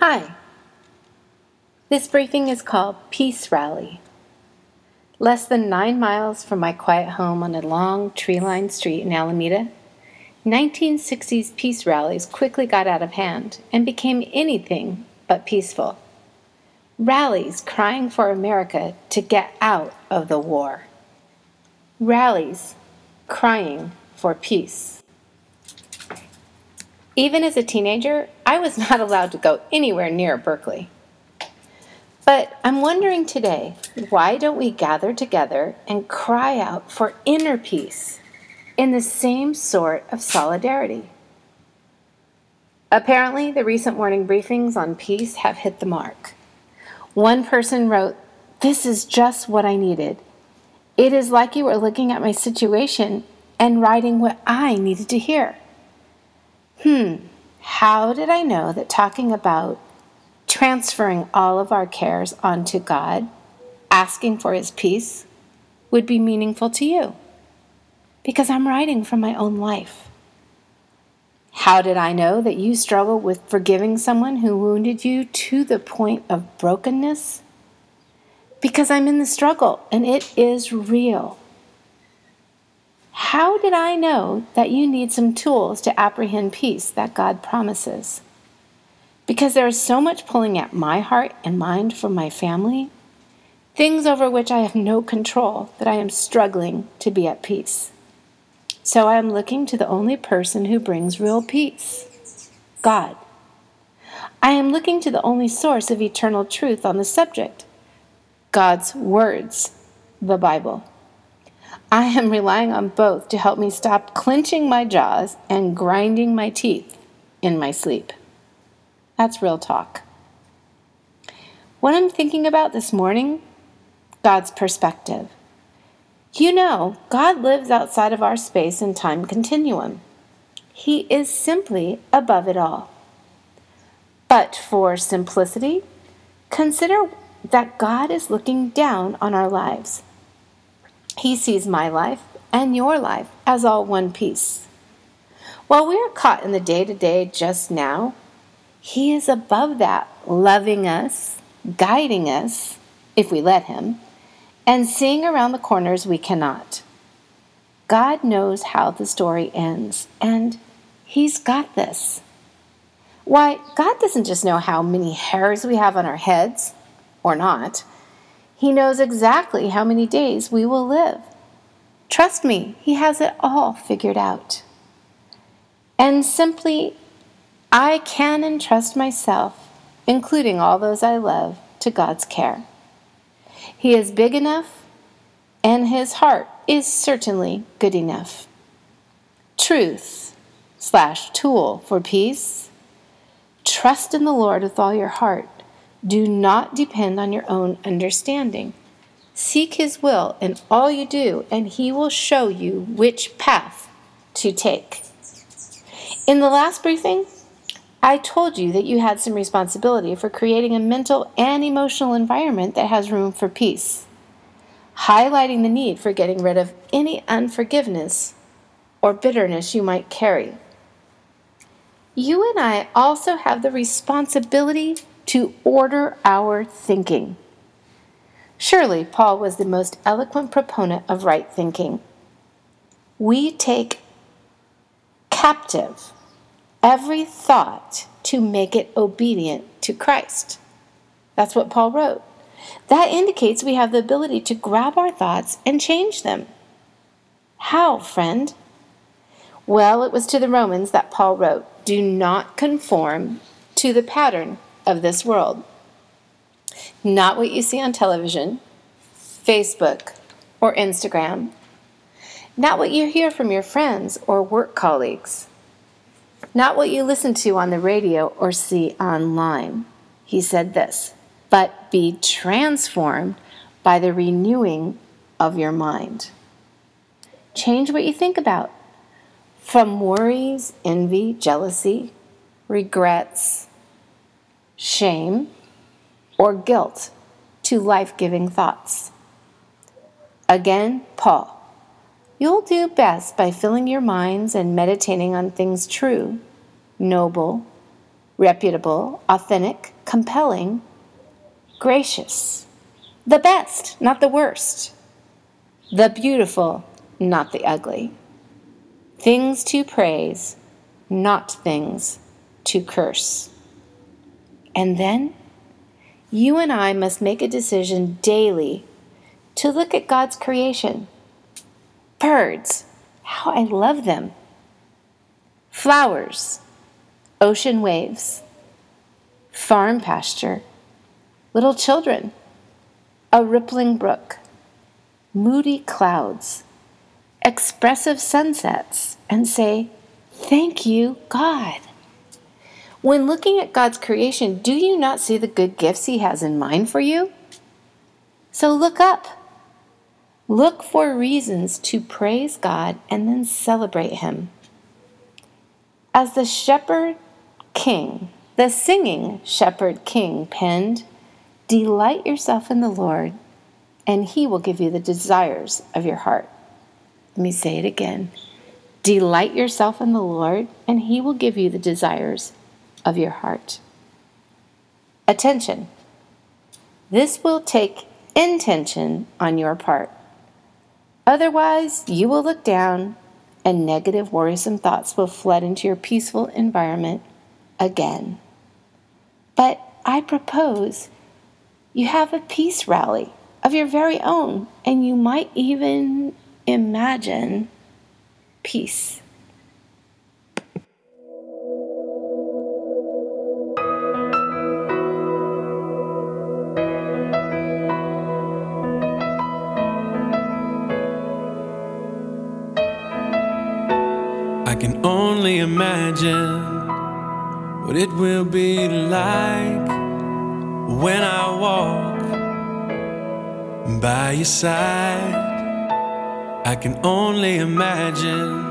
Hi. This briefing is called Peace Rally. Less than nine miles from my quiet home on a long tree lined street in Alameda, 1960s peace rallies quickly got out of hand and became anything but peaceful. Rallies crying for America to get out of the war. Rallies crying for peace. Even as a teenager, I was not allowed to go anywhere near Berkeley. But I'm wondering today why don't we gather together and cry out for inner peace in the same sort of solidarity? Apparently, the recent morning briefings on peace have hit the mark. One person wrote, This is just what I needed. It is like you were looking at my situation and writing what I needed to hear. Hmm, how did I know that talking about transferring all of our cares onto God, asking for His peace, would be meaningful to you? Because I'm writing from my own life. How did I know that you struggle with forgiving someone who wounded you to the point of brokenness? Because I'm in the struggle and it is real. How did I know that you need some tools to apprehend peace that God promises? Because there is so much pulling at my heart and mind from my family, things over which I have no control, that I am struggling to be at peace. So I am looking to the only person who brings real peace God. I am looking to the only source of eternal truth on the subject God's words, the Bible. I am relying on both to help me stop clenching my jaws and grinding my teeth in my sleep. That's real talk. What I'm thinking about this morning God's perspective. You know, God lives outside of our space and time continuum. He is simply above it all. But for simplicity, consider that God is looking down on our lives he sees my life and your life as all one piece. While we are caught in the day to day just now, He is above that, loving us, guiding us, if we let Him, and seeing around the corners we cannot. God knows how the story ends, and He's got this. Why, God doesn't just know how many hairs we have on our heads, or not. He knows exactly how many days we will live. Trust me, He has it all figured out. And simply, I can entrust myself, including all those I love, to God's care. He is big enough, and His heart is certainly good enough. Truth slash tool for peace. Trust in the Lord with all your heart do not depend on your own understanding. Seek His will in all you do, and He will show you which path to take. In the last briefing, I told you that you had some responsibility for creating a mental and emotional environment that has room for peace, highlighting the need for getting rid of any unforgiveness or bitterness you might carry. You and I also have the responsibility to order our thinking. Surely Paul was the most eloquent proponent of right thinking. We take captive every thought to make it obedient to Christ. That's what Paul wrote. That indicates we have the ability to grab our thoughts and change them. How, friend? Well, it was to the Romans that Paul wrote, Do not conform to the pattern of this world. Not what you see on television, Facebook, or Instagram. Not what you hear from your friends or work colleagues. Not what you listen to on the radio or see online. He said this, but be transformed by the renewing of your mind. Change what you think about. From worries, envy, jealousy, regrets, shame, or guilt to life giving thoughts. Again, Paul. You'll do best by filling your minds and meditating on things true, noble, reputable, authentic, compelling, gracious. The best, not the worst. The beautiful, not the ugly. Things to praise, not things to curse. And then you and I must make a decision daily to look at God's creation. Birds, how I love them. Flowers, ocean waves, farm pasture, little children, a rippling brook, moody clouds, expressive sunsets, and say, Thank you, God. When looking at God's creation, do you not see the good gifts He has in mind for you? So look up. Look for reasons to praise God and then celebrate Him. As the shepherd king, the singing shepherd king penned, Delight yourself in the Lord, and He will give you the desires of your heart. Let me say it again. Delight yourself in the Lord, and He will give you the desires of your heart. Attention. This will take intention on your part. Otherwise, you will look down and negative, worrisome thoughts will flood into your peaceful environment again. But I propose you have a peace rally of your very own, and you might even imagine peace. Only imagine what it will be like when I walk by your side. I can only imagine